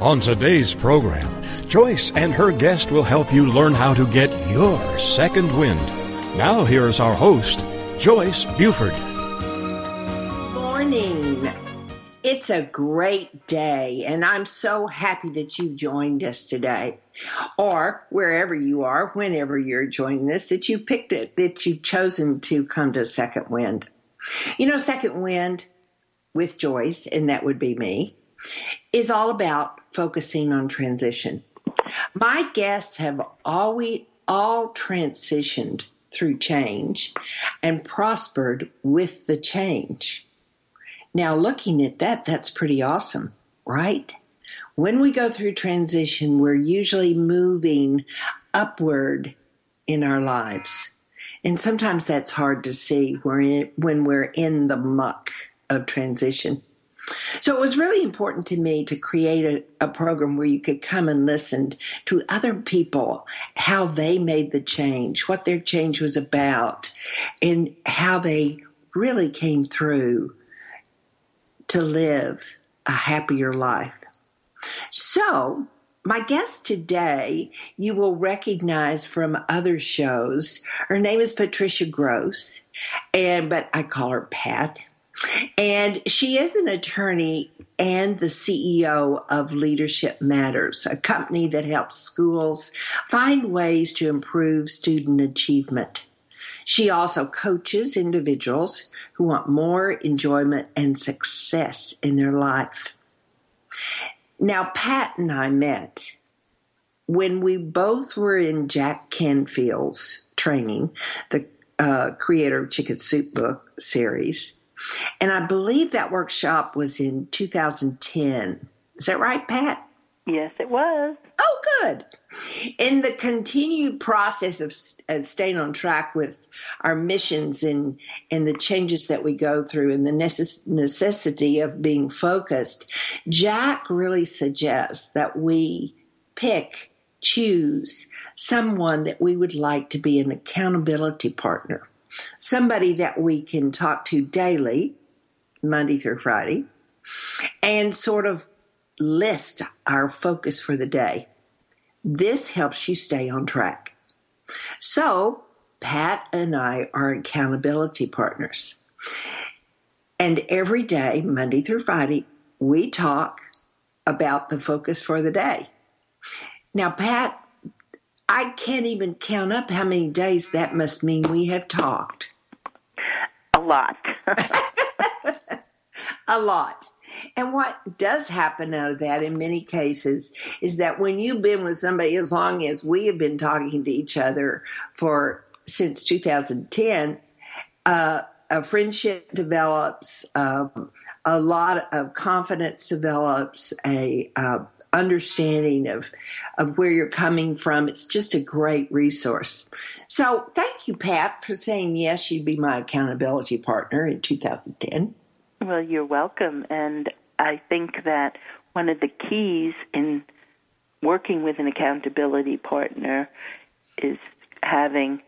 On today's program, Joyce and her guest will help you learn how to get your second wind. Now, here's our host, Joyce Buford morning. It's a great day, and I'm so happy that you've joined us today. Or wherever you are, whenever you're joining us, that you picked it, that you've chosen to come to Second Wind. You know, Second Wind with Joyce, and that would be me, is all about focusing on transition. My guests have always all transitioned through change and prospered with the change. Now, looking at that, that's pretty awesome, right? When we go through transition, we're usually moving upward in our lives. And sometimes that's hard to see when we're in the muck of transition. So it was really important to me to create a, a, program where you could come and listen to other people, how they made the change, what their change was about, and how they really came through to live a happier life. So, my guest today, you will recognize from other shows. Her name is Patricia Gross, and but I call her Pat. And she is an attorney and the CEO of Leadership Matters, a company that helps schools find ways to improve student achievement. She also coaches individuals who want more enjoyment and success in their life. Now, Pat and I met when we both were in Jack Canfield's training, the uh, creator of Chicken Soup book series. And I believe that workshop was in 2010. Is that right, Pat? Yes, it was. Oh, good. In the continued process of uh, staying on track with our missions and, and the changes that we go through and the necess- necessity of being focused, Jack really suggests that we pick, choose someone that we would like to be an accountability partner, somebody that we can talk to daily, Monday through Friday, and sort of list our focus for the day. This helps you stay on track. So, Pat and I are accountability partners. And every day, Monday through Friday, we talk about the focus for the day. Now, Pat, I can't even count up how many days that must mean we have talked. A lot. a lot. And what does happen out of that in many cases is that when you've been with somebody as long as we have been talking to each other for since 2010, uh, a friendship develops, um, a lot of confidence develops, a uh, understanding of of where you're coming from. It's just a great resource. So thank you, Pat, for saying yes. You'd be my accountability partner in 2010. Well, you're welcome. And I think that one of the keys in working with an accountability partner is having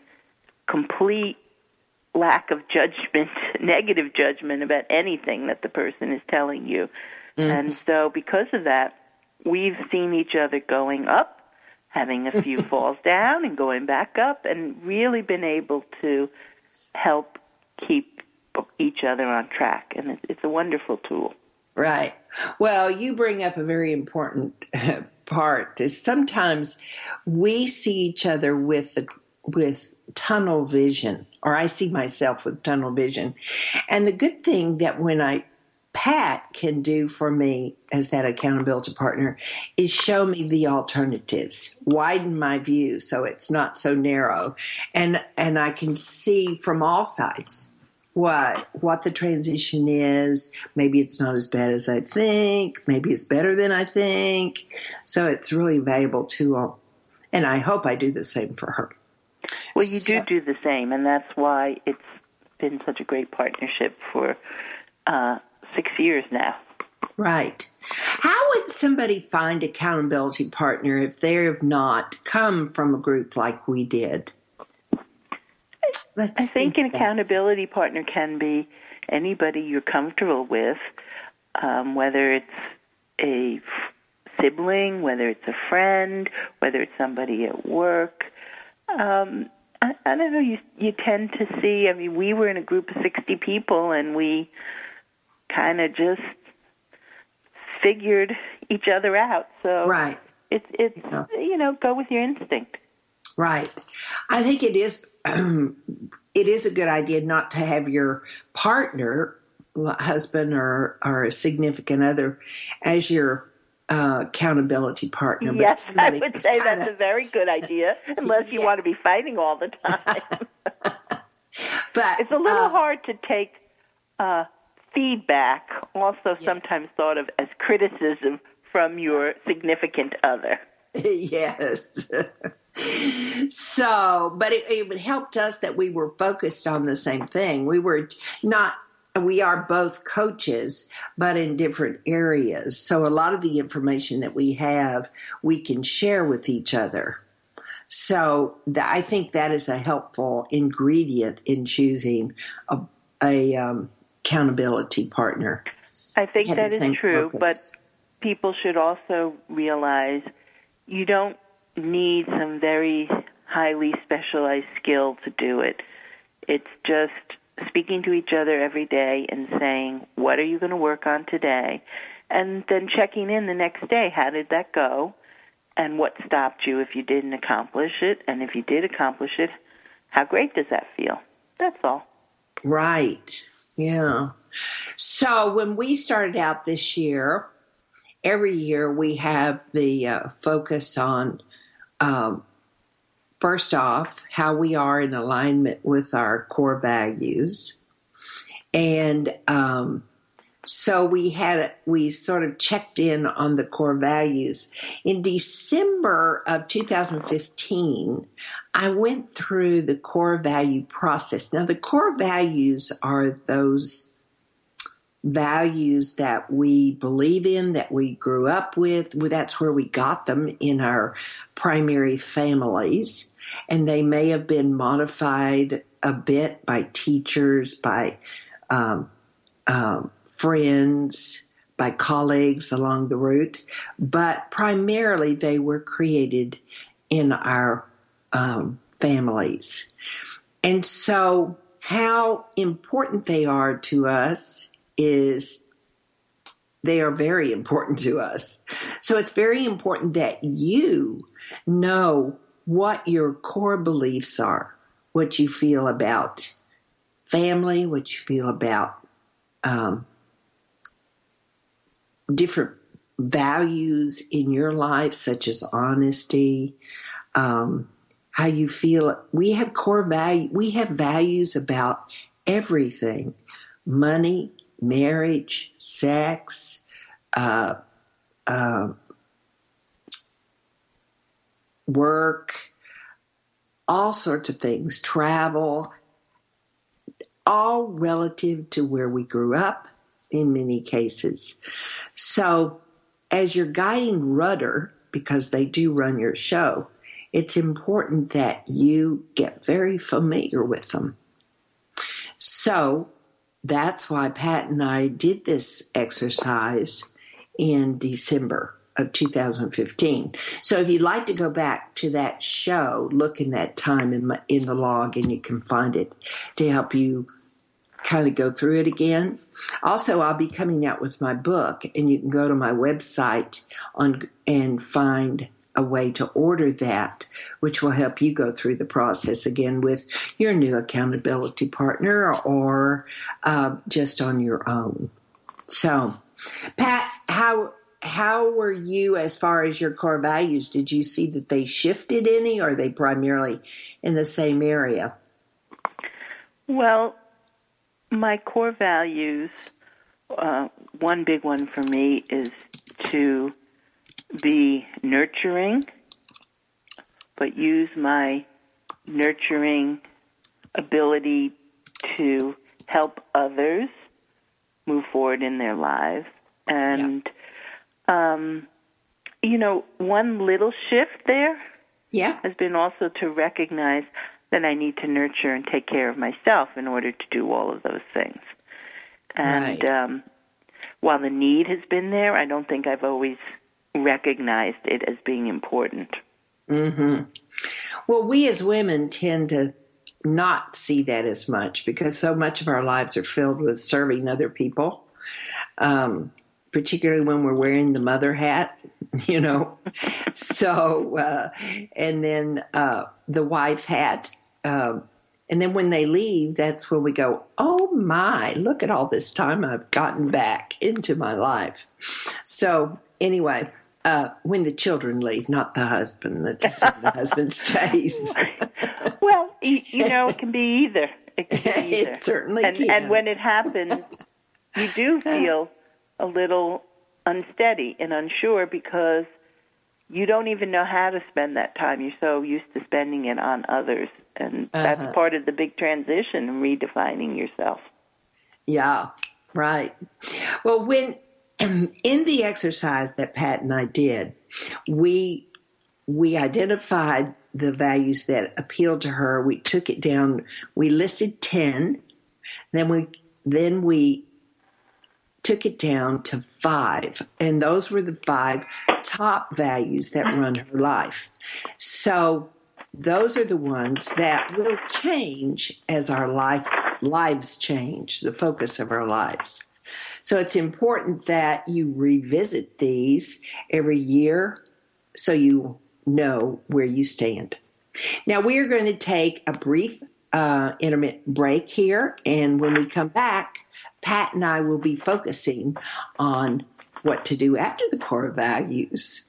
complete lack of judgment, negative judgment about anything that the person is telling you. Mm-hmm. And so, because of that, we've seen each other going up, having a few falls down, and going back up, and really been able to help keep each other on track. And it's a wonderful tool. Right. Well, you bring up a very important part. Is sometimes we see each other with the, with tunnel vision, or I see myself with tunnel vision. And the good thing that when I Pat can do for me as that accountability partner is show me the alternatives, widen my view so it's not so narrow, and and I can see from all sides what what the transition is. Maybe it's not as bad as I think. Maybe it's better than I think. So it's really valuable tool, and I hope I do the same for her. Well, you so, do do the same, and that's why it's been such a great partnership for uh, six years now. Right. How would somebody find accountability partner if they have not come from a group like we did? Let's I think, think an accountability partner can be anybody you're comfortable with, um, whether it's a sibling, whether it's a friend, whether it's somebody at work. Um, I, I don't know. You you tend to see. I mean, we were in a group of sixty people, and we kind of just figured each other out. So right, it's it's yeah. you know go with your instinct. Right. I think it is um, it is a good idea not to have your partner, husband or or a significant other, as your uh, accountability partner. Yes, I would say kinda... that's a very good idea, unless you yeah. want to be fighting all the time. but it's a little uh, hard to take uh, feedback, also sometimes thought of as criticism from your significant other. yes. so, but it, it helped us that we were focused on the same thing. We were not we are both coaches, but in different areas. So a lot of the information that we have, we can share with each other. So I think that is a helpful ingredient in choosing a, a um, accountability partner. I think that is true, focus. but people should also realize you don't need some very highly specialized skill to do it. It's just speaking to each other every day and saying, What are you going to work on today? And then checking in the next day. How did that go? And what stopped you if you didn't accomplish it? And if you did accomplish it, how great does that feel? That's all. Right. Yeah. So when we started out this year, every year we have the uh, focus on um, first off how we are in alignment with our core values, and um, so we had we sort of checked in on the core values in December of 2015. I went through the core value process. Now, the core values are those values that we believe in, that we grew up with. That's where we got them in our primary families. And they may have been modified a bit by teachers, by um, um, friends, by colleagues along the route, but primarily they were created in our um, families. And so, how important they are to us is they are very important to us. So it's very important that you know what your core beliefs are, what you feel about family, what you feel about um, different values in your life, such as honesty, um, how you feel. We have core value. We have values about everything: money, marriage, sex, uh, uh, work, all sorts of things, travel, all relative to where we grew up in many cases. So, as your guiding rudder, because they do run your show, it's important that you get very familiar with them. So, that's why Pat and I did this exercise in December of 2015. So if you'd like to go back to that show, look in that time in, my, in the log and you can find it to help you kind of go through it again. Also, I'll be coming out with my book and you can go to my website on and find a way to order that, which will help you go through the process again with your new accountability partner or uh, just on your own. So, Pat, how how were you as far as your core values? Did you see that they shifted any, or are they primarily in the same area? Well, my core values, uh, one big one for me is to be nurturing, but use my nurturing ability to help others move forward in their lives. And, yeah. um, you know, one little shift there yeah. has been also to recognize that I need to nurture and take care of myself in order to do all of those things. And right. um, while the need has been there, I don't think I've always recognized it as being important. Mm-hmm. Well, we as women tend to not see that as much because so much of our lives are filled with serving other people, um, particularly when we're wearing the mother hat, you know. so, uh, and then uh, the wife hat. Um, and then when they leave, that's when we go, oh my, look at all this time I've gotten back into my life. So, anyway, uh, when the children leave, not the husband. Let's the husband stays. well, you, you, know, it can be either. It, can be either. it certainly and, can. And when it happens, you do feel a little unsteady and unsure because you don't even know how to spend that time. You're so used to spending it on others. And uh-huh. that's part of the big transition, and redefining yourself. Yeah, right. Well, when in the exercise that Pat and I did, we we identified the values that appealed to her. We took it down. We listed ten. Then we then we took it down to five, and those were the five top values that run her life. So those are the ones that will change as our life lives change, the focus of our lives. So it's important that you revisit these every year so you know where you stand. Now we are going to take a brief uh, intermittent break here, and when we come back, Pat and I will be focusing on what to do after the core values.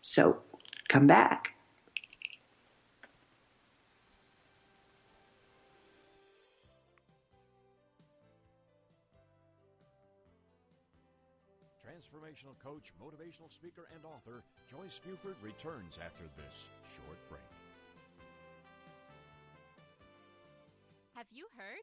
So come back. transformational coach, motivational speaker, and author, Joyce Buford returns after this short break. Have you heard?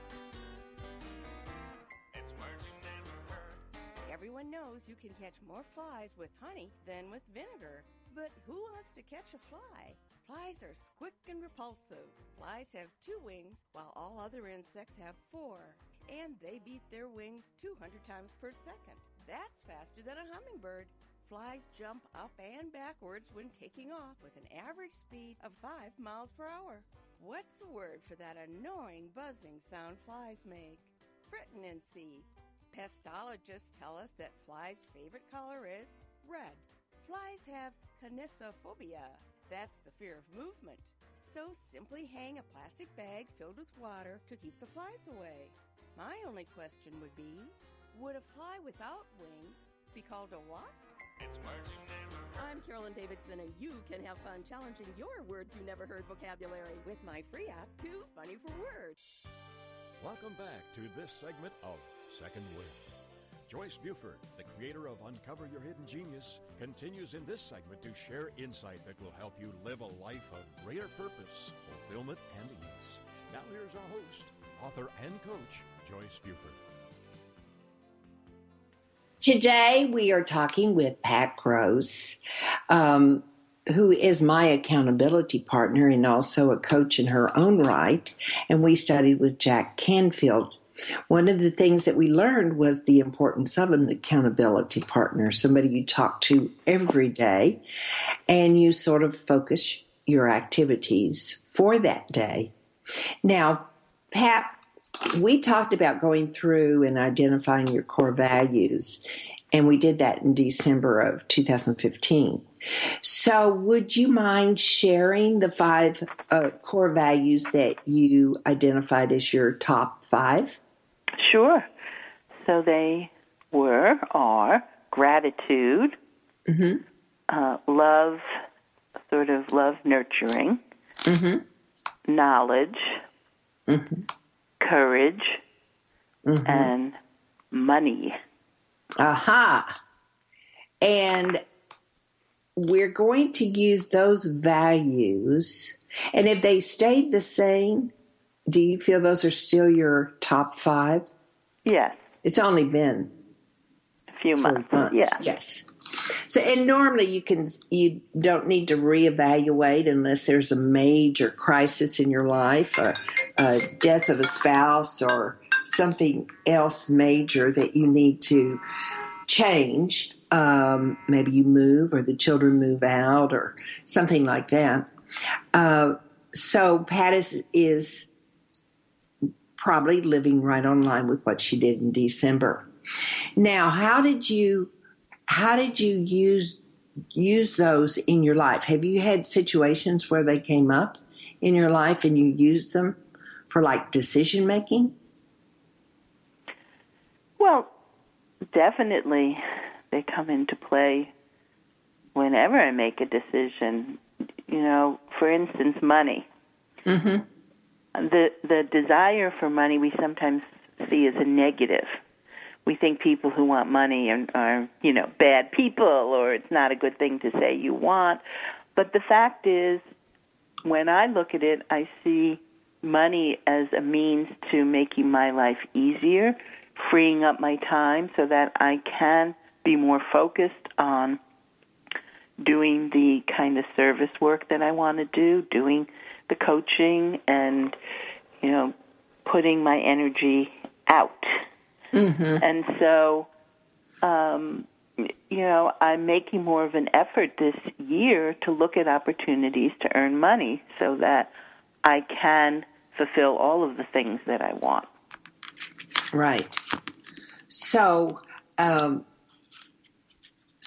Everyone knows you can catch more flies with honey than with vinegar. But who wants to catch a fly? Flies are quick and repulsive. Flies have two wings, while all other insects have four. And they beat their wings 200 times per second. That's faster than a hummingbird. Flies jump up and backwards when taking off with an average speed of 5 miles per hour. What's the word for that annoying buzzing sound flies make? And see. Pestologists tell us that flies' favorite color is red. Flies have kinesiophobia. That's the fear of movement. So simply hang a plastic bag filled with water to keep the flies away. My only question would be would a fly without wings be called a what? It's words you never heard. I'm Carolyn Davidson, and you can have fun challenging your words you never heard vocabulary with my free app, Too Funny for Words. Welcome back to this segment of Second Wind. Joyce Buford, the creator of Uncover Your Hidden Genius, continues in this segment to share insight that will help you live a life of greater purpose, fulfillment, and ease. Now, here's our host, author, and coach, Joyce Buford. Today, we are talking with Pat Gross, um, who is my accountability partner and also a coach in her own right. And we studied with Jack Canfield one of the things that we learned was the importance of an accountability partner, somebody you talk to every day, and you sort of focus your activities for that day. Now, Pat, we talked about going through and identifying your core values, and we did that in December of 2015. So, would you mind sharing the five uh, core values that you identified as your top five? Sure. So they were, are gratitude, mm-hmm. uh, love, sort of love nurturing, mm-hmm. knowledge, mm-hmm. courage, mm-hmm. and money. Aha. And we're going to use those values. And if they stayed the same, do you feel those are still your top five? Yes. It's only been a few months. months. Yeah. Yes. So, and normally you can, you don't need to reevaluate unless there's a major crisis in your life, a, a death of a spouse, or something else major that you need to change. Um, maybe you move, or the children move out, or something like that. Uh, so, Pat is, is probably living right on line with what she did in December. Now, how did you how did you use use those in your life? Have you had situations where they came up in your life and you used them for like decision making? Well, definitely they come into play whenever I make a decision. You know, for instance, money. hmm the the desire for money we sometimes see as a negative. We think people who want money are, are you know bad people, or it's not a good thing to say you want. But the fact is, when I look at it, I see money as a means to making my life easier, freeing up my time so that I can be more focused on doing the kind of service work that I want to do, doing the coaching and you know putting my energy out. Mm-hmm. And so um you know, I'm making more of an effort this year to look at opportunities to earn money so that I can fulfill all of the things that I want. Right. So, um,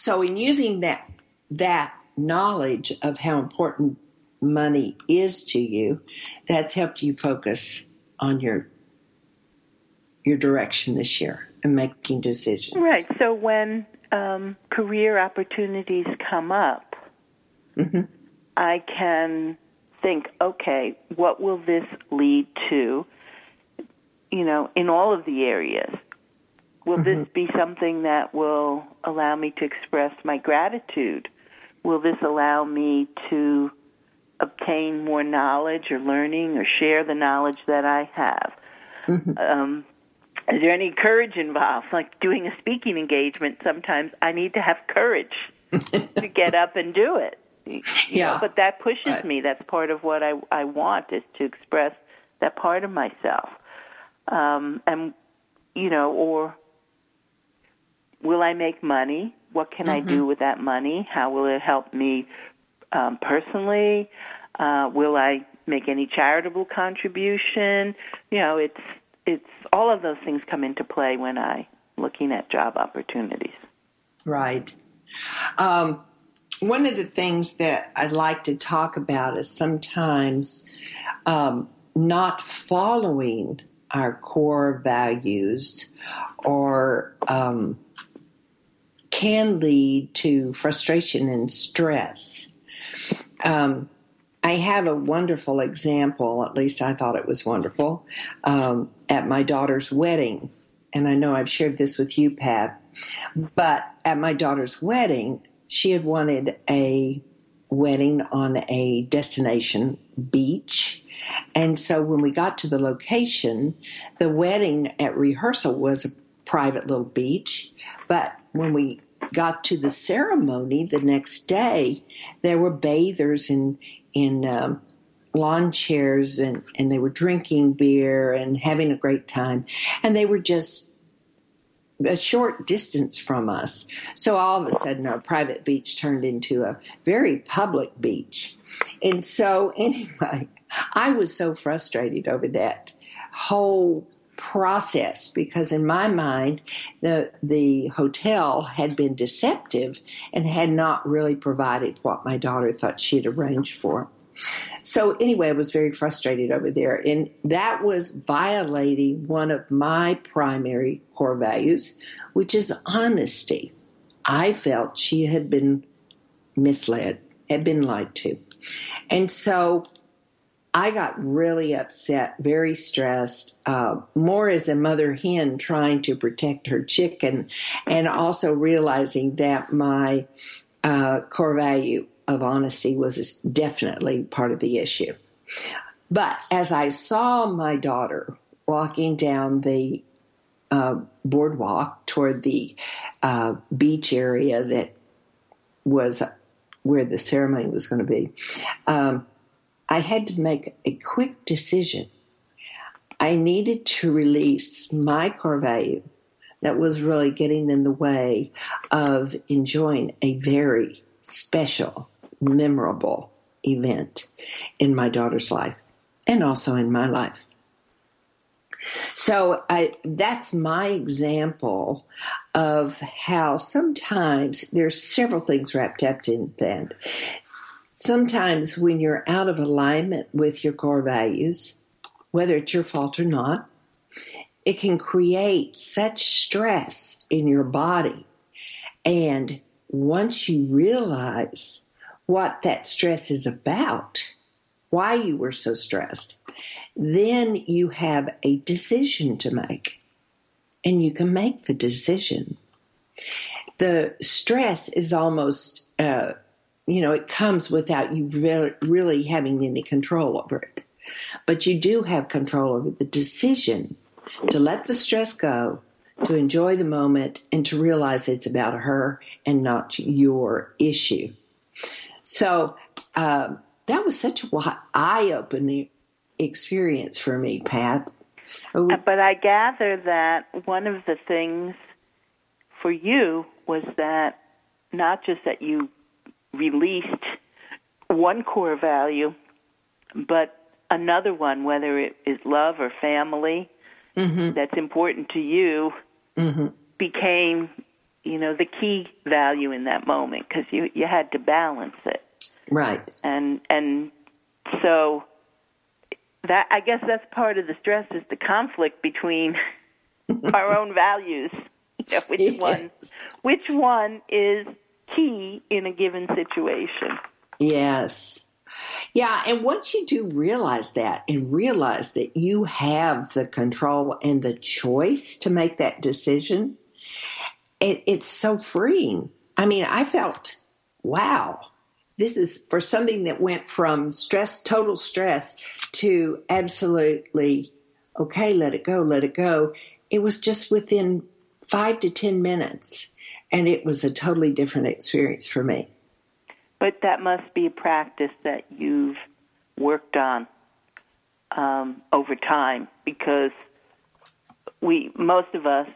so in using that that knowledge of how important money is to you, that's helped you focus on your your direction this year and making decisions. Right. So when um, career opportunities come up, mm-hmm. I can think, okay, what will this lead to? You know, in all of the areas. Will mm-hmm. this be something that will allow me to express my gratitude? Will this allow me to obtain more knowledge or learning or share the knowledge that I have. Mm-hmm. Um, is there any courage involved? Like doing a speaking engagement, sometimes I need to have courage to get up and do it. You yeah, know, but that pushes right. me. That's part of what I I want is to express that part of myself. Um, and you know, or will I make money? What can mm-hmm. I do with that money? How will it help me um, personally? Uh, will I make any charitable contribution? You know, it's it's all of those things come into play when I looking at job opportunities. Right. Um, one of the things that I'd like to talk about is sometimes um, not following our core values or um, can lead to frustration and stress. Um, I have a wonderful example, at least I thought it was wonderful, um, at my daughter's wedding. and I know I've shared this with you, Pat, but at my daughter's wedding, she had wanted a wedding on a destination beach. And so when we got to the location, the wedding at rehearsal was a private little beach. But when we got to the ceremony the next day, there were bathers in in um, lawn chairs and, and they were drinking beer and having a great time. And they were just a short distance from us. So all of a sudden, our private beach turned into a very public beach. And so, anyway, I was so frustrated over that whole process because in my mind the the hotel had been deceptive and had not really provided what my daughter thought she'd arranged for. So anyway, I was very frustrated over there, and that was violating one of my primary core values, which is honesty. I felt she had been misled, had been lied to, and so I got really upset, very stressed, uh, more as a mother hen trying to protect her chicken, and also realizing that my uh, core value of honesty was definitely part of the issue. But as I saw my daughter walking down the uh, boardwalk toward the uh, beach area that was where the ceremony was going to be, um, I had to make a quick decision. I needed to release my core value that was really getting in the way of enjoying a very special memorable event in my daughter's life and also in my life. So I, that's my example of how sometimes there's several things wrapped up in that. Sometimes when you're out of alignment with your core values, whether it's your fault or not, it can create such stress in your body. And once you realize what that stress is about, why you were so stressed, then you have a decision to make. And you can make the decision. The stress is almost, uh, you know, it comes without you re- really having any control over it. But you do have control over the decision to let the stress go, to enjoy the moment, and to realize it's about her and not your issue. So um, that was such an eye opening experience for me, Pat. Uh, but I gather that one of the things for you was that not just that you released one core value, but another one, whether it is love or family, mm-hmm. that's important to you, mm-hmm. became you know the key value in that moment because you you had to balance it right and and so that i guess that's part of the stress is the conflict between our own values you know, which yes. one which one is key in a given situation yes yeah, and once you do realize that and realize that you have the control and the choice to make that decision, it, it's so freeing. I mean, I felt, wow, this is for something that went from stress, total stress, to absolutely, okay, let it go, let it go. It was just within five to 10 minutes. And it was a totally different experience for me. But that must be a practice that you've worked on um, over time because we, most of us,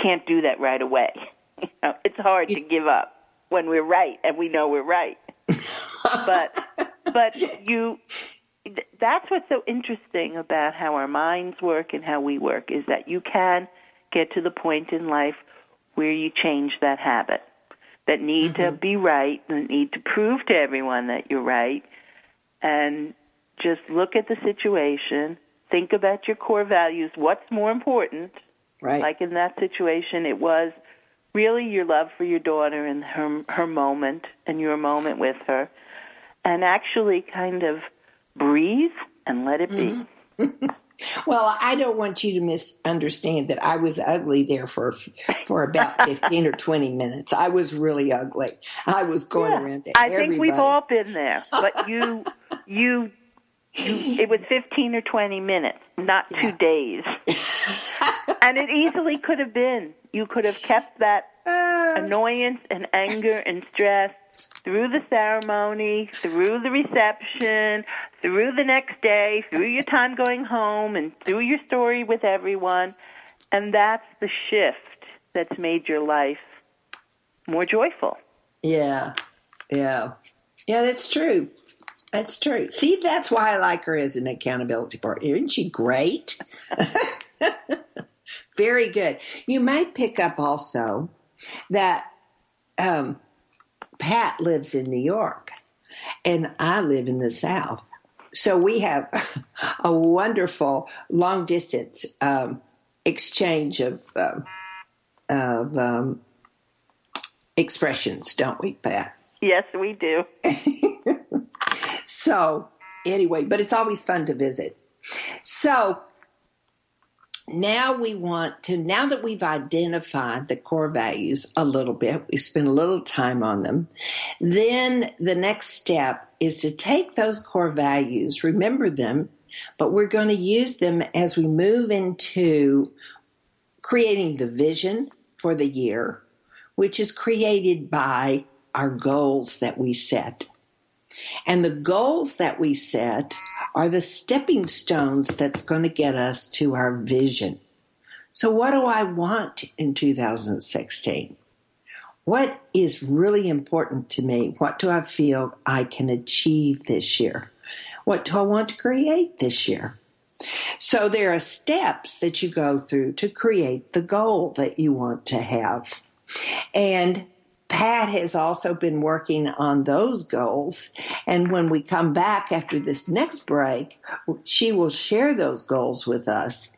can't do that right away. You know, it's hard to give up when we're right and we know we're right. but but you that's what's so interesting about how our minds work and how we work is that you can get to the point in life where you change that habit that need mm-hmm. to be right and need to prove to everyone that you're right and just look at the situation think about your core values what's more important Right. Like in that situation, it was really your love for your daughter and her her moment and your moment with her, and actually kind of breathe and let it be. Well, I don't want you to misunderstand that I was ugly there for for about fifteen or twenty minutes. I was really ugly. I was going Yeah, around to I everybody. think we've all been there, but you, you, you, it was 15 or 20 minutes, not two days. and it easily could have been. You could have kept that Uh, annoyance and anger and stress through the ceremony, through the reception, through the next day, through your time going home, and through your story with everyone. And that's the shift that's made your life more joyful. yeah, yeah, yeah. That's true. That's true. See, that's why I like her as an accountability partner. Isn't she great? Very good. You might pick up also that um, Pat lives in New York and I live in the South. So we have a wonderful long distance um, exchange of, um, of um, expressions, don't we, Pat? Yes, we do. So, anyway, but it's always fun to visit. So, now we want to, now that we've identified the core values a little bit, we spent a little time on them, then the next step is to take those core values, remember them, but we're going to use them as we move into creating the vision for the year, which is created by our goals that we set. And the goals that we set are the stepping stones that's going to get us to our vision. So, what do I want in 2016? What is really important to me? What do I feel I can achieve this year? What do I want to create this year? So, there are steps that you go through to create the goal that you want to have. And Pat has also been working on those goals. And when we come back after this next break, she will share those goals with us.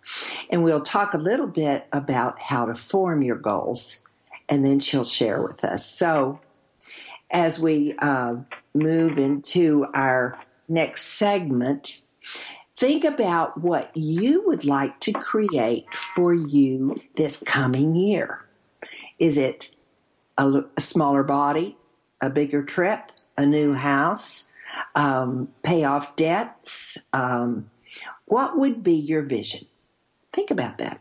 And we'll talk a little bit about how to form your goals. And then she'll share with us. So as we uh, move into our next segment, think about what you would like to create for you this coming year. Is it a, a smaller body, a bigger trip, a new house, um, pay off debts. Um, what would be your vision? Think about that.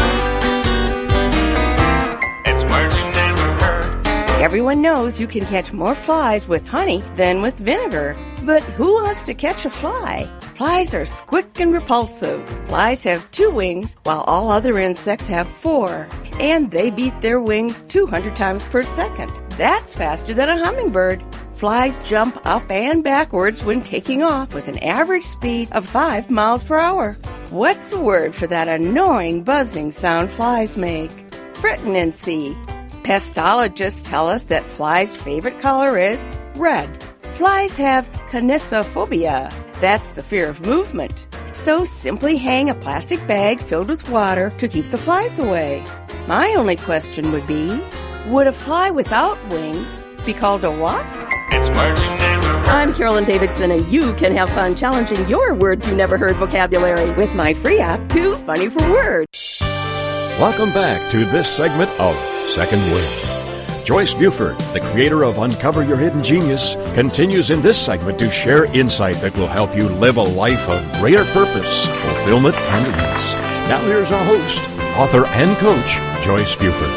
Words you never heard. Everyone knows you can catch more flies with honey than with vinegar. But who wants to catch a fly? Flies are quick and repulsive. Flies have two wings, while all other insects have four. And they beat their wings 200 times per second. That's faster than a hummingbird. Flies jump up and backwards when taking off with an average speed of 5 miles per hour. What's the word for that annoying buzzing sound flies make? Fritinancy. Pestologists tell us that flies' favorite color is red. Flies have kinesiophobia. That's the fear of movement. So simply hang a plastic bag filled with water to keep the flies away. My only question would be would a fly without wings be called a what? It's never. I'm Carolyn Davidson, and you can have fun challenging your words you never heard vocabulary with my free app, Too Funny for Words. Welcome back to this segment of Second Wind. Joyce Buford, the creator of Uncover Your Hidden Genius, continues in this segment to share insight that will help you live a life of greater purpose, fulfillment, and ease. Now here's our host, author and coach, Joyce Buford.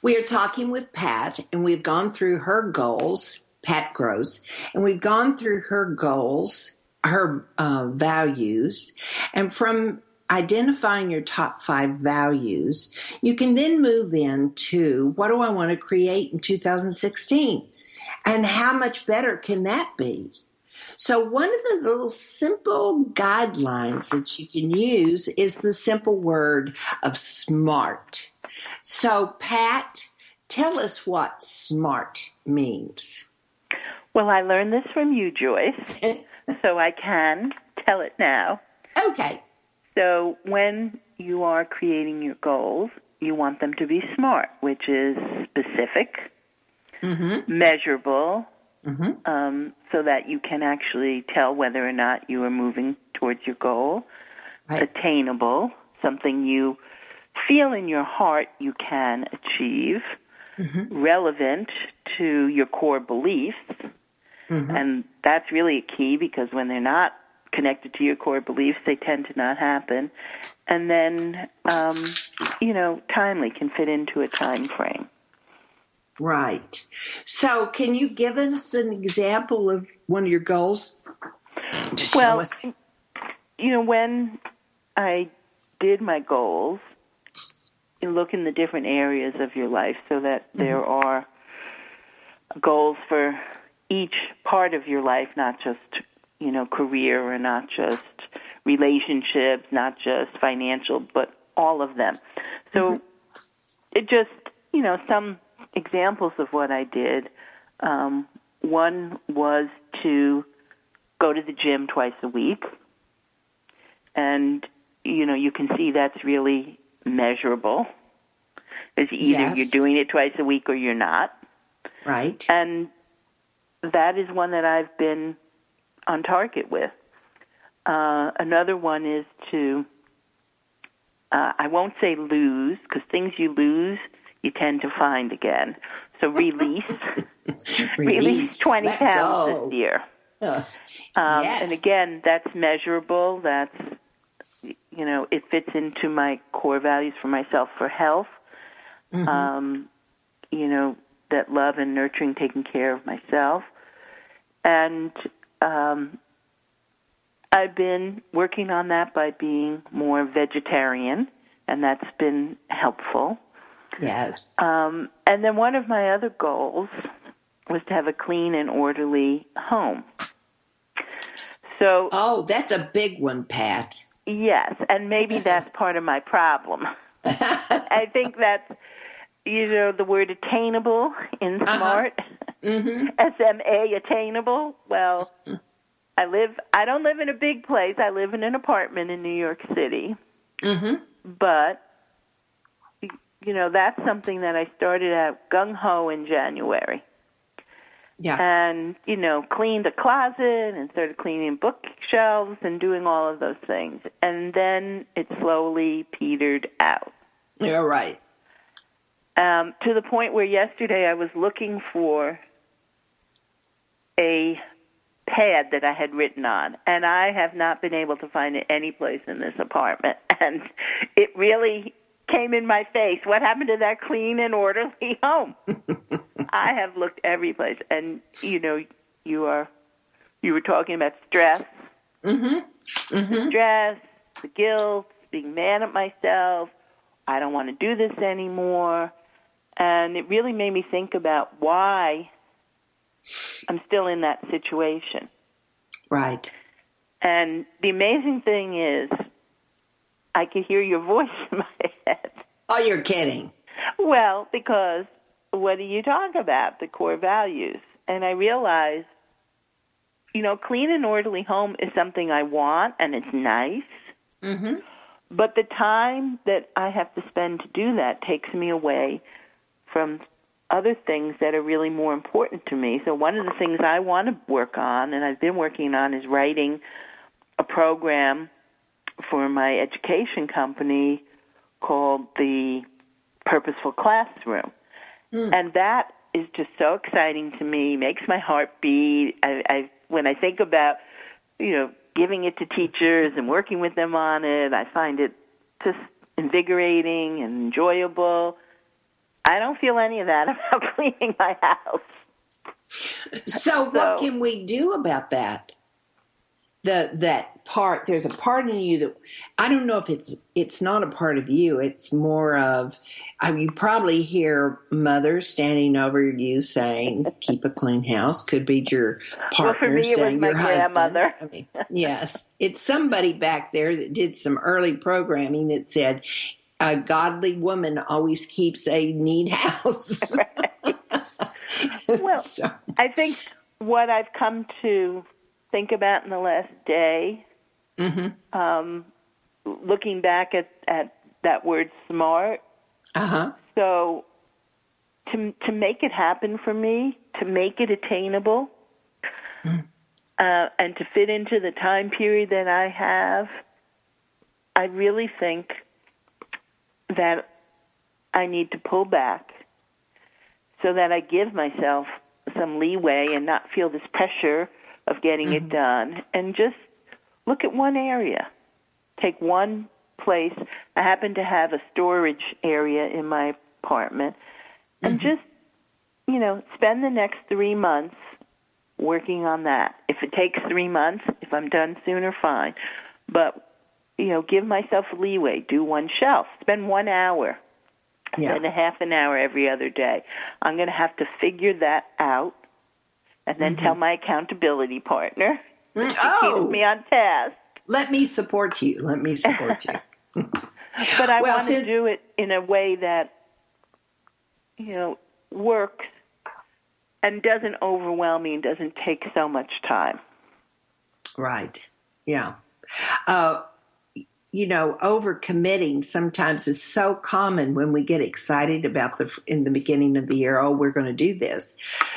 We are talking with Pat, and we've gone through her goals, Pat Gross, and we've gone through her goals, her uh, values, and from identifying your top five values, you can then move into what do I want to create in 2016? And how much better can that be? So, one of the little simple guidelines that you can use is the simple word of smart. So, Pat, tell us what smart means. Well, I learned this from you, Joyce, so I can tell it now. Okay. So, when you are creating your goals, you want them to be smart, which is specific, Mm-hmm. measurable, Mm-hmm. um, so that you can actually tell whether or not you are moving towards your goal. Right. Attainable, something you feel in your heart you can achieve. Mm-hmm. Relevant to your core beliefs. Mm-hmm. And that's really a key because when they're not connected to your core beliefs, they tend to not happen. And then, um, you know, timely can fit into a time frame. Right. So, can you give us an example of one of your goals? Show Well, us- you know, when I did my goals, you look in the different areas of your life so that there are goals for each part of your life, not just, you know, career or not just relationships, not just financial, but all of them. So it just, you know, some examples of what I did. Um, one was to go to the gym twice a week. And, you know, you can see that's really measurable. Because either Yes. you're doing it twice a week or you're not. right. And that is one that I've been on target with. Uh, another one is to, uh, I won't say lose, because things you lose, you tend to find again. So release, release 20 let pounds go. this year. Uh, Um, Yes. And again, that's measurable. That's, you know, it fits into my core values for myself for health. Mm-hmm. Um, you know, that love and nurturing, taking care of myself. And um, I've been working on that by being more vegetarian, and that's been helpful. yes. Um, and then one of my other goals was to have a clean and orderly home. So, Oh, that's a big one, Pat. yes, and maybe that's part of my problem. I think that's, you know, the word attainable in smart, SMA attainable. Well, I live, I don't live in a big place. I live in an apartment in New York City. Mm-hmm. but you know that's something that I started out gung ho in January, Yeah. and you know cleaned a closet and started cleaning bookshelves and doing all of those things, and then it slowly petered out You're right. um, to the point where yesterday I was looking for a pad that I had written on, and I have not been able to find it any place in this apartment. And it really came in my face. What happened to that clean and orderly home? I have looked every place, and you know, you are you were talking about stress, Mm-hmm. Mm-hmm. stress, the guilt, being mad at myself. I don't want to do this anymore. And it really made me think about why I'm still in that situation. Right. And the amazing thing is, I could hear your voice in my head. Oh, you're kidding. Well, because what do you talk about? The core values. And I realized, you know, clean and orderly home is something I want and it's nice. Mm-hmm. But the time that I have to spend to do that takes me away from other things that are really more important to me. So one of the things I want to work on and I've been working on is writing a program for my education company called the purposeful classroom. Hmm. And that is just so exciting to me, makes my heart beat. I, I when I think about, you know, giving it to teachers and working with them on it, I find it just invigorating and enjoyable. I don't feel any of that about cleaning my house. So, what So- can we do about that? The that part there's a part in you that I don't know if it's it's not a part of you. It's more of I mean, you probably hear mother standing over you saying, "Keep a clean house." Could be your Well, partner for me, saying your husband. grandmother. I mean, yes, it's somebody back there that did some early programming that said, "A godly woman always keeps a neat house." Well, So- I think what I've come to think about in the last day, um, looking back at, at that word smart, uh-huh. so to to make it happen for me, to make it attainable, uh, and to fit into the time period that I have, I really think that I need to pull back so that I give myself some leeway and not feel this pressure of getting it mm-hmm. done and just look at one area. Take one place. I happen to have a storage area in my apartment and mm-hmm. just, you know, spend the next three months working on that. If it takes three months, if I'm done sooner, fine. But, you know, give myself leeway. Do one shelf. Spend one hour Yeah. spend a half an hour every other day. I'm going to have to figure that out and then tell my accountability partner Mm, Oh, keep me on task. let me support you. Let me support you. But I Well, want to do it in a way that you know works and doesn't overwhelm me and doesn't take so much time. right. Yeah. Uh, you know, overcommitting sometimes is so common when we get excited about the in the beginning of the year. Oh, we're going to do this.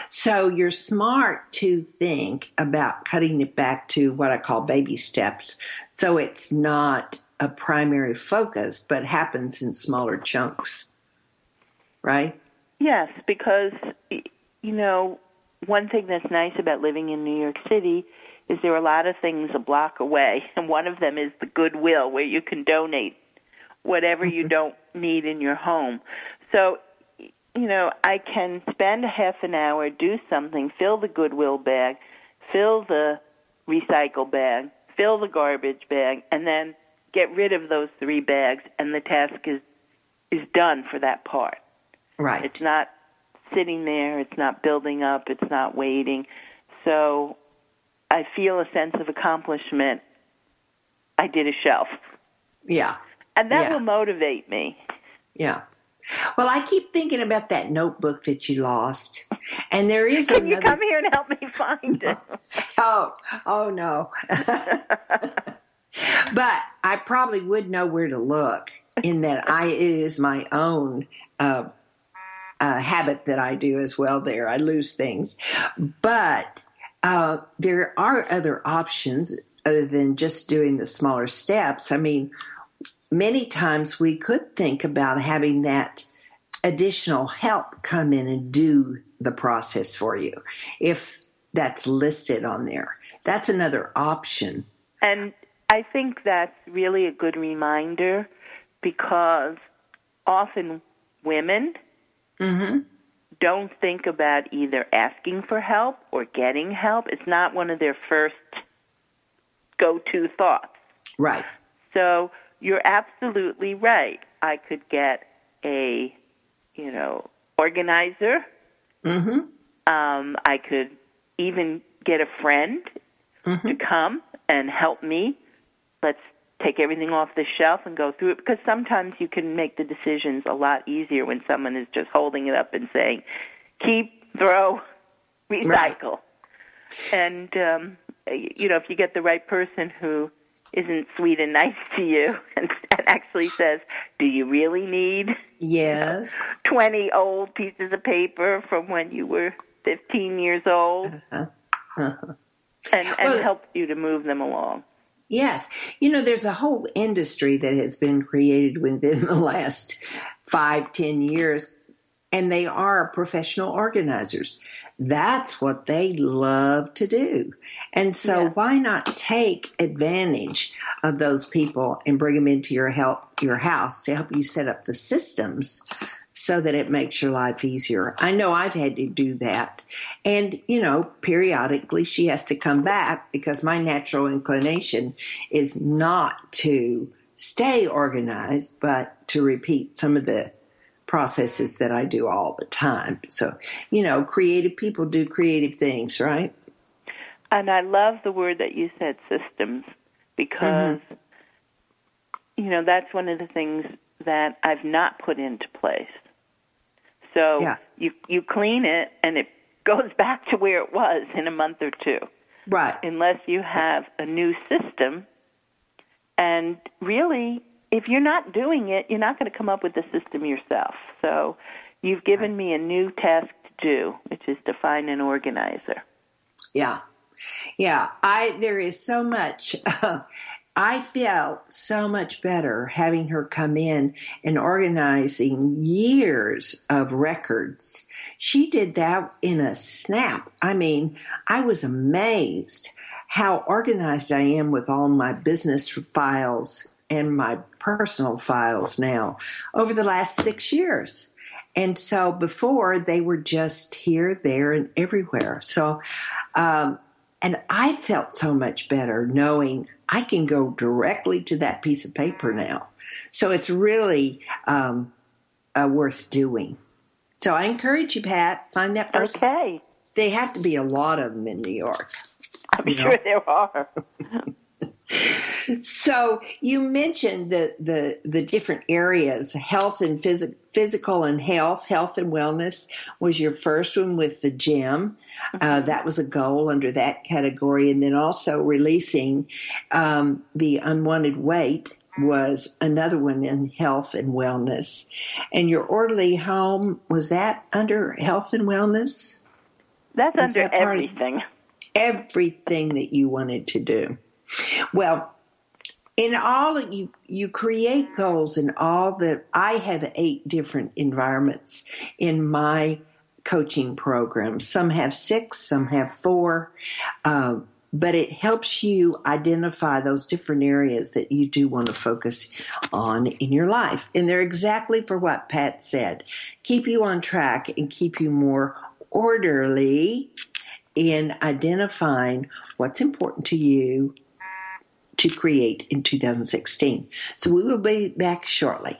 So you're smart to think about cutting it back to what I call baby steps. So it's not a primary focus, but happens in smaller chunks. Right? Yes, because you know, one thing that's nice about living in New York City is there are a lot of things a block away, and one of them is the Goodwill where you can donate whatever you mm-hmm. don't need in your home. So, you know, I can spend a half an hour, do something, fill the Goodwill bag, fill the recycle bag, fill the garbage bag, and then get rid of those three bags, and the task is is done for that part. Right. It's not sitting there. It's not building up. It's not waiting. So I feel a sense of accomplishment. I did a shelf. Yeah. And that Yeah. will motivate me. Yeah. Well, I keep thinking about that notebook that you lost, and there is Can you come here and help me find it? Oh, oh no. but I probably would know where to look. In that, I is my own uh, uh, habit that I do as well. There, I lose things, but uh, there are other options other than just doing the smaller steps. I mean, many times we could think about having that additional help come in and do the process for you if that's listed on there. That's another option. And I think that's really a good reminder because often women don't think about either asking for help or getting help. It's not one of their first go to thoughts. Right. So you're absolutely right. I could get a, you know, organizer. Mm-hmm. Um, I could even get a friend to come and help me. Let's take everything off the shelf and go through it because sometimes you can make the decisions a lot easier when someone is just holding it up and saying, keep, throw, recycle. And, um, you know, if you get the right person who isn't sweet and nice to you and, and actually says, do you really need Yes. 20 old pieces of paper from when you were 15 years old Uh-huh. Uh-huh. and, and Well- helps you to move them along. Yes. You know, there's a whole industry that has been created within the last five, ten years, and they are professional organizers. That's what they love to do. And so Yeah. why not take advantage of those people and bring them into your help your house to help you set up the systems so that it makes your life easier. I know I've had to do that. And, you know, periodically she has to come back because my natural inclination is not to stay organized, but to repeat some of the processes that I do all the time. So, you know, creative people do creative things, right? And I love the word that you said, systems, because mm-hmm. you know that's one of the things that I've not put into place. So Yeah. you you clean it, and it goes back to where it was in a month or two, Right. unless you have a new system. And really, if you're not doing it, you're not going to come up with the system yourself. So you've given me a new task to do, which is to find an organizer. Yeah. Yeah. I, there is so much. I felt so much better having her come in and organizing years of records. She did that in a snap. I mean, I was amazed how organized I am with all my business files and my personal files now over the last six years. And so before they were just here, there, and everywhere. So, um, and I felt so much better knowing I can go directly to that piece of paper now. So it's really um, uh, worth doing. So I encourage you, Pat, find that person. Okay. They have to be a lot of them in New York. I'm You know? sure there are. So you mentioned the the the different areas, health and phys- physical and health, health and wellness was your first one with the gym. Uh, that was a goal under that category, and then also releasing um, the unwanted weight was another one in health and wellness. And your orderly home was that under health and wellness? That's Was under that everything. everything that you wanted to do. Well, in all of you, you create goals in all the. I have eight different environments in my coaching programs. Some have six, some have four, um, but it helps you identify those different areas that you do want to focus on in your life. And they're exactly for what Pat said keep you on track and keep you more orderly in identifying what's important to you to create in 2016. So we will be back shortly.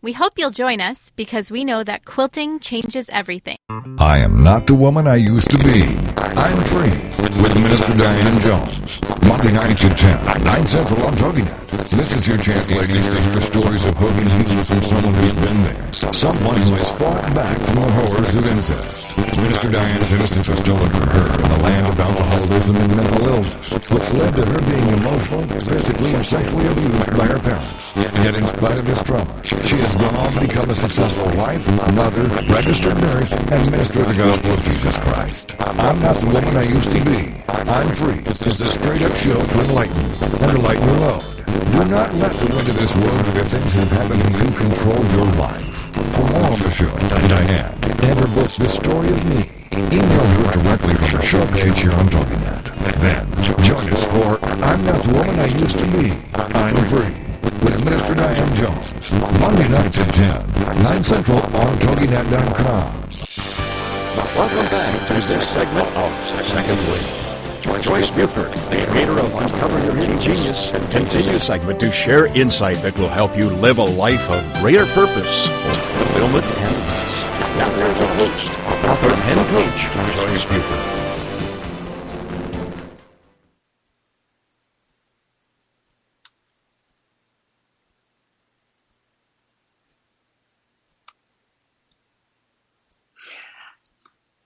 We hope you'll join us because we know that quilting changes everything. I am not the woman I used to be. I'm free with Minister Diane Jones. Monday nights at 10, 9 Central on TogiNet. This is your chance, ladies, to hear stories of hook and heels from someone who's been there. Someone who has fought back from the horrors of incest. Minister Diane's innocence was stolen from her in the land of alcoholism and mental illness, which led to her being emotionally, physically, and sexually abused by her parents. Yet in spite of this trauma, she has gone on to become a successful wife, mother, registered nurse, and minister of the gospel of Jesus Christ. I'm not the woman I used to be. I'm free. This is a straight up show to enlighten and to lighten your load. Do not let go into this world where things have happened to you control your life. For more on the show, Diane, and her books, The Story of Me, email her directly from the show page here on TogiNet. Then, join us for I'm Not the Woman I Used to Be. I'm Free with Minister Diane Jones. Monday nights at 10, 9 Central on TogiNet.com. Welcome back to this segment of Second Wind. Joyce Buford, the creator of Uncover Your Hidden Genius, continues segment to share insight that will help you live a life of greater purpose, fulfillment, and. Now there's our host, author, and coach, Joyce Buford.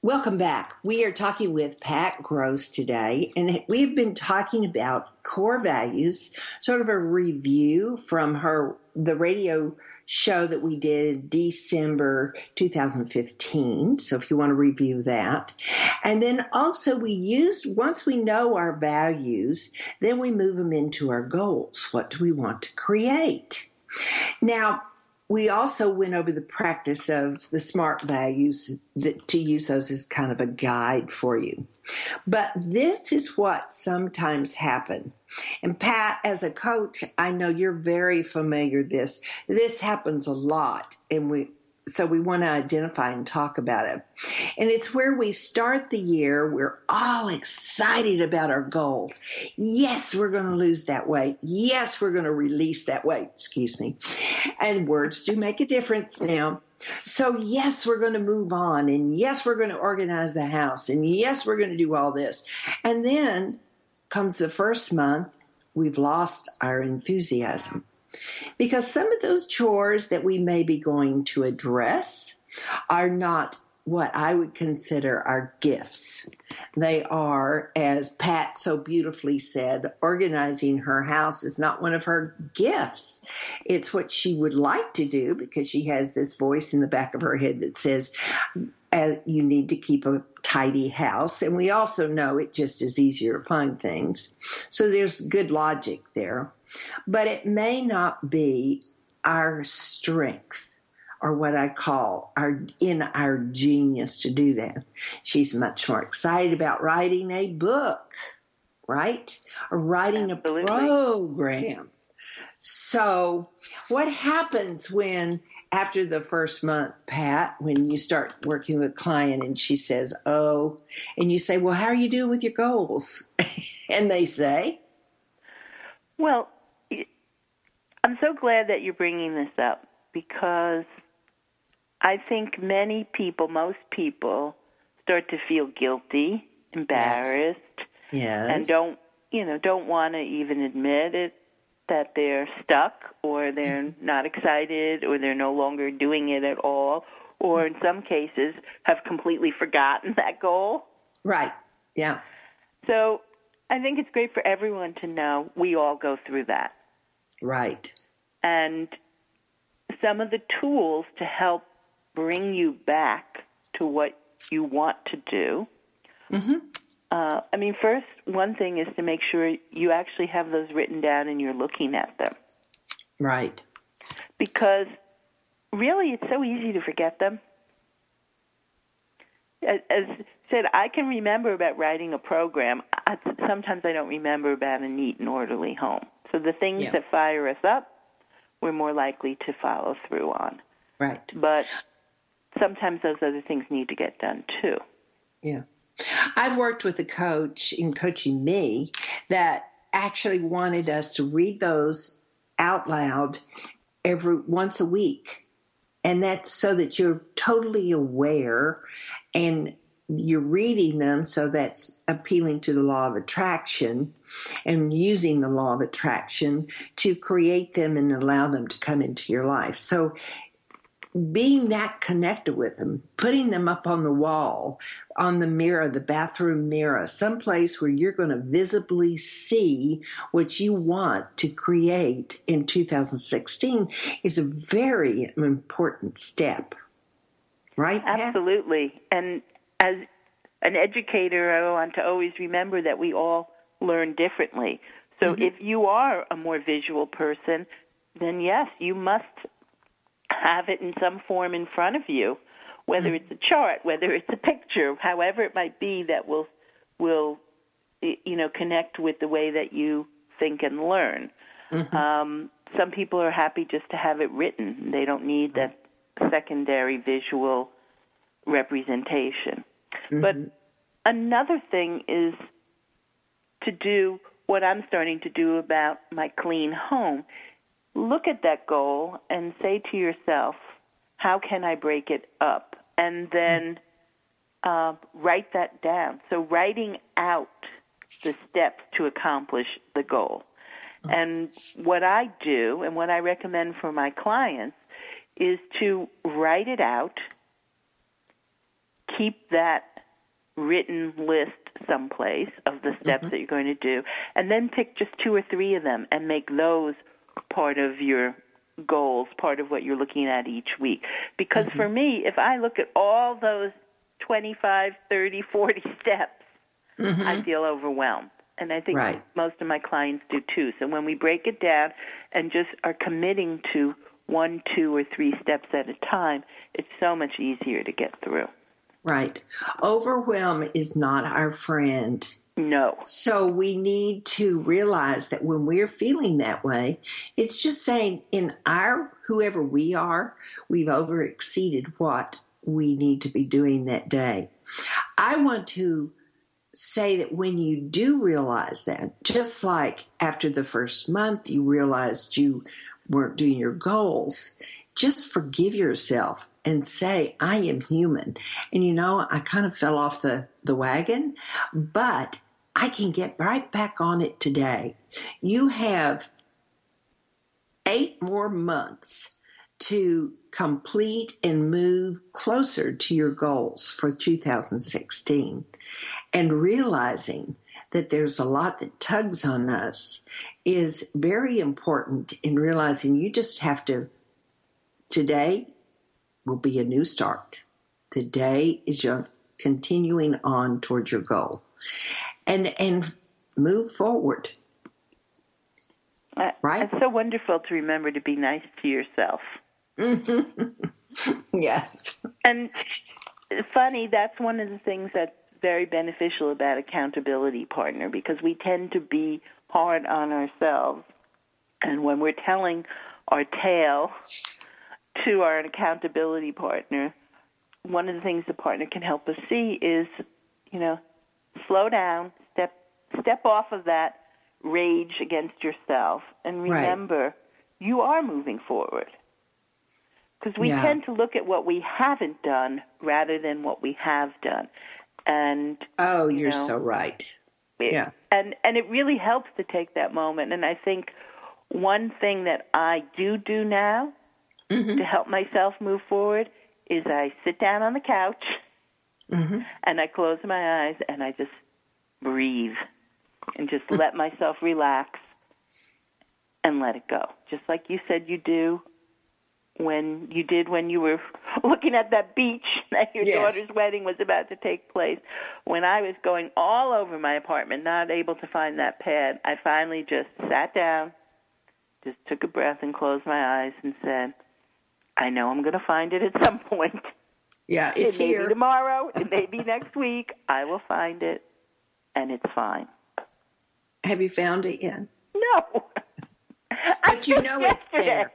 Welcome back. We are talking with Pat Gross today, and we've been talking about core values, sort of a review from her the radio show that we did in December 2015. So if you want to review that. And then also we used once we know our values, then we move them into our goals. What do we want to create? Now, we also went over the practice of the smart values that, to use those as kind of a guide for you. But this is what sometimes happen. And Pat, as a coach, I know you're very familiar this. This happens a lot and we so we want to identify and talk about it. And it's where we start the year. We're all excited about our goals. Yes, we're going to lose that weight. Yes, we're going to release that weight. Excuse me. And words do make a difference now. So, yes, we're going to move on. And yes, we're going to organize the house. And yes, we're going to do all this. And then comes the first month, we've lost our enthusiasm. Because some of those chores that we may be going to address are not what I would consider our gifts. They are, as Pat so beautifully said, organizing her house is not one of her gifts. It's what she would like to do because she has this voice in the back of her head that says, uh, you need to keep a tidy house. And we also know it just is easier to find things. So there's good logic there but it may not be our strength or what I call our in our genius to do that. She's much more excited about writing a book, right? Or writing Absolutely. a program. So, what happens when after the first month, Pat, when you start working with a client and she says, "Oh," and you say, "Well, how are you doing with your goals?" and they say, "Well, I'm so glad that you're bringing this up because I think many people, most people, start to feel guilty, embarrassed, yes. yes. and don't, you know, don't want to even admit it that they're stuck or they're mm-hmm. not excited or they're no longer doing it at all or in some cases have completely forgotten that goal. Right. Yeah. So, I think it's great for everyone to know we all go through that. Right. And some of the tools to help bring you back to what you want to do. Mm-hmm. Uh, I mean, first, one thing is to make sure you actually have those written down and you're looking at them. Right. Because really, it's so easy to forget them. As, as said, I can remember about writing a program. I, sometimes I don't remember about a neat and orderly home. So the things yeah. that fire us up, we're more likely to follow through on. Right. But sometimes those other things need to get done too. Yeah. I've worked with a coach in coaching me that actually wanted us to read those out loud every once a week. And that's so that you're totally aware and you're reading them so that's appealing to the law of attraction and using the law of attraction to create them and allow them to come into your life. So being that connected with them, putting them up on the wall, on the mirror, the bathroom mirror, someplace where you're going to visibly see what you want to create in 2016 is a very important step. Right? Absolutely. And as an educator, I want to always remember that we all learn differently. So mm-hmm. if you are a more visual person, then yes, you must have it in some form in front of you, whether mm-hmm. it's a chart, whether it's a picture, however it might be that will will you know connect with the way that you think and learn. Mm-hmm. Um, some people are happy just to have it written; they don't need that secondary visual representation. But another thing is to do what I'm starting to do about my clean home. Look at that goal and say to yourself, how can I break it up? And then uh, write that down. So, writing out the steps to accomplish the goal. And what I do and what I recommend for my clients is to write it out, keep that written list someplace of the steps mm-hmm. that you're going to do, and then pick just two or three of them and make those part of your goals, part of what you're looking at each week. Because mm-hmm. for me, if I look at all those 25, 30, 40 steps, mm-hmm. I feel overwhelmed. And I think Right. most of my clients do too. So when we break it down and just are committing to one, two, or three steps at a time, it's so much easier to get through. Right. Overwhelm is not our friend. No. So we need to realize that when we're feeling that way, it's just saying in our whoever we are, we've over exceeded what we need to be doing that day. I want to say that when you do realize that, just like after the first month you realized you weren't doing your goals, just forgive yourself and say, I am human. And you know, I kind of fell off the, the wagon, but I can get right back on it today. You have eight more months to complete and move closer to your goals for 2016 and realizing that there's a lot that tugs on us is very important in realizing you just have to today will be a new start today is your continuing on towards your goal and and move forward Right. It's so wonderful to remember to be nice to yourself. yes And funny, that's one of the things that's very beneficial about accountability partner because we tend to be hard on ourselves. And when we're telling our tale to our accountability partner, one of the things the partner can help us see is, you know, slow down, step step off of that rage against yourself and Right. remember you are moving forward. Because we Yeah. tend to look at what we haven't done rather than what we have done. And oh You you're know. so right it, Yeah. and and it really helps to take that moment and i think one thing that i do do now Mm-hmm. to help myself move forward is i sit down on the couch Mm-hmm. and i close my eyes and i just breathe and just let myself relax and let it go just like you said you do when you did when you were looking at that beach that your Yes. daughter's wedding was about to take place. When I was going all over my apartment, not able to find that pad, I finally just sat down, just took a breath and closed my eyes and said, I know I'm going to find it at some point. yeah it's it may here be tomorrow, it may be next week. I will find it, and it's fine. have you found it yet No. But you know it's there.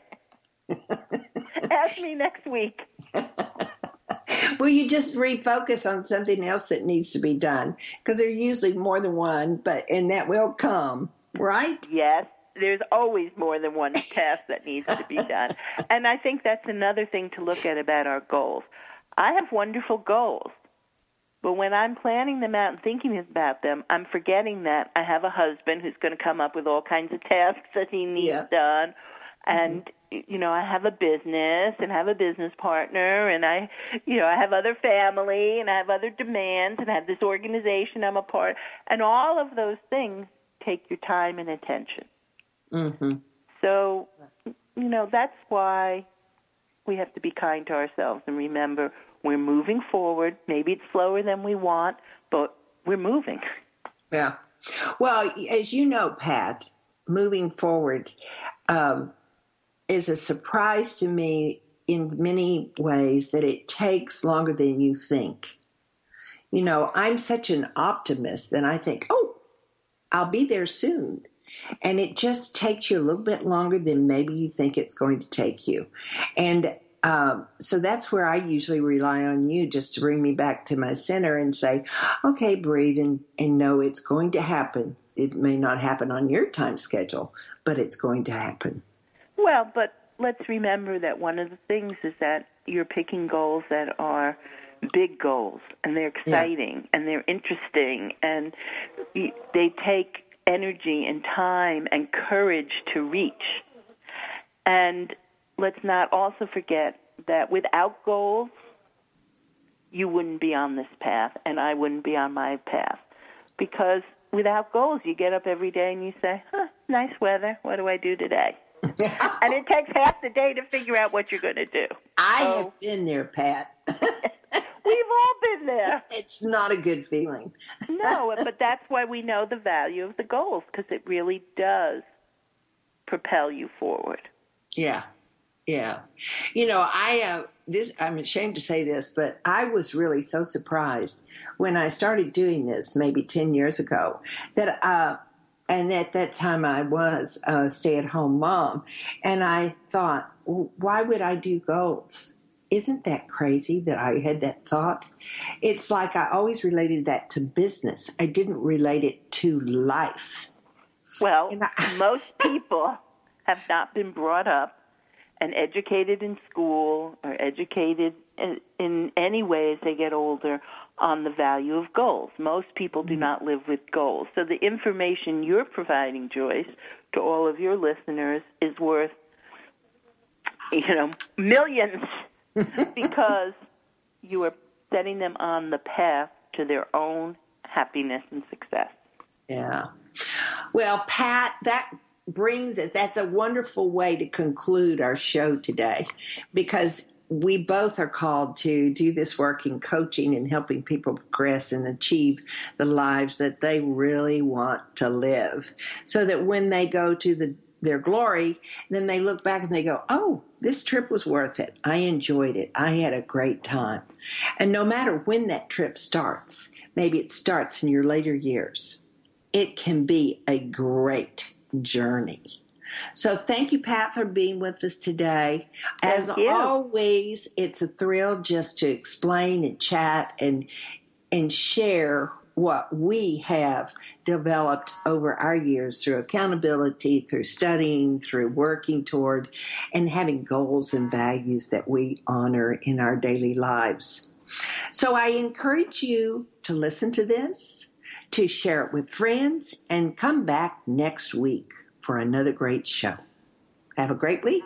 Ask me next week. Well, you just refocus on something else that needs to be done because there's usually more than one, but and that will come, right? Yes, there's always more than one task that needs to be done. And I think that's another thing to look at about our goals. I have wonderful goals, but when I'm planning them out and thinking about them, I'm forgetting that I have a husband who's going to come up with all kinds of tasks that he needs Yeah. done. Mm-hmm. And you know, I have a business and have a business partner and I you know, I have other family and I have other demands and I have this organization I'm a part and all of those things take your time and attention. Mm-hmm. So, you know, that's why we have to be kind to ourselves and remember we're moving forward. Maybe it's slower than we want, but we're moving. Yeah. Well, as you know, Pat, moving forward um, is a surprise to me in many ways that it takes longer than you think. You know, I'm such an optimist and I think, oh, I'll be there soon. And it just takes you a little bit longer than maybe you think it's going to take you. And um, so that's where I usually rely on you just to bring me back to my center and say, okay, breathe and, and know it's going to happen. It may not happen on your time schedule, but it's going to happen. Well, but let's remember that one of the things is that you're picking goals that are big goals and they're exciting yeah. and they're interesting and they take energy and time and courage to reach. And let's not also forget that without goals, you wouldn't be on this path and I wouldn't be on my path. Because without goals, you get up every day and you say, huh, nice weather. What do I do today? and it takes half the day to figure out what you're going to do. I so, have been there, Pat. we've all been there. It's not a good feeling. no, but that's why we know the value of the goals because it really does propel you forward. Yeah. Yeah. You know, I uh, this I'm ashamed to say this, but I was really so surprised when I started doing this maybe 10 years ago that uh and at that time I was a stay-at-home mom and I thought, why would I do goals? Isn't that crazy that I had that thought? It's like I always related that to business. I didn't relate it to life. Well, I- most people have not been brought up and educated in school or educated in, in any way as they get older on the value of goals. Most people do mm-hmm. not live with goals. So the information you're providing, Joyce, to all of your listeners is worth, you know, millions because you are setting them on the path to their own happiness and success. Yeah. Well, Pat, that brings us, that's a wonderful way to conclude our show today because we both are called to do this work in coaching and helping people progress and achieve the lives that they really want to live so that when they go to the their glory then they look back and they go oh this trip was worth it i enjoyed it i had a great time and no matter when that trip starts maybe it starts in your later years it can be a great journey. So thank you, Pat, for being with us today. As always, it's a thrill just to explain and chat and and share what we have developed over our years through accountability, through studying, through working toward, and having goals and values that we honor in our daily lives. So I encourage you to listen to this, to share it with friends, and come back next week for another great show. Have a great week.